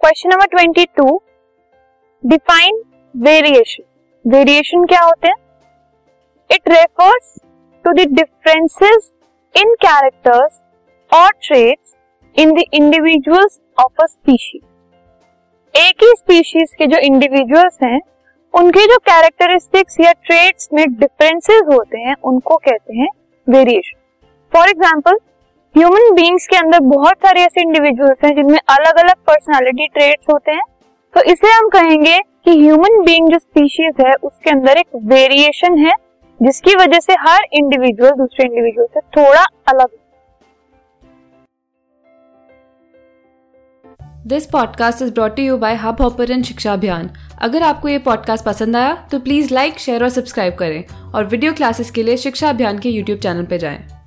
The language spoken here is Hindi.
Question number twenty two define variation variation क्या होते हैं? It refers to the differences in characters और traits in the individuals of a species एक ही स्पीशीज के जो इंडिविजुअल्स हैं, उनके जो कैरेक्टरिस्टिक्स या ट्रेट्स में डिफरेंसेस होते हैं, उनको कहते हैं variation for example human beings के अंदर बहुत सारे ऐसे इंडिविजुअल्स हैं जिनमें अलग अलग पर्सनालिटी ट्रेड्स होते हैं। तो इसे हम कहेंगे कि ह्यूमन बींग जो स्पीशीज है, उसके अंदर एक वेरिएशन है, जिसकी वजह से हर इंडिविजुअल दूसरे इंडिविजुअल से थोड़ा अलग this podcast is brought you by Hubhopper Shiksha Abhiyan अगर आपको ये पॉडकास्ट पसंद आया तो प्लीज़ लाइक शेयर और सब्सक्राइब करें। और वीडियो क्लासेस के लिए शिक्षा अभियान के यूट्यूब चैनल पर जाएँ।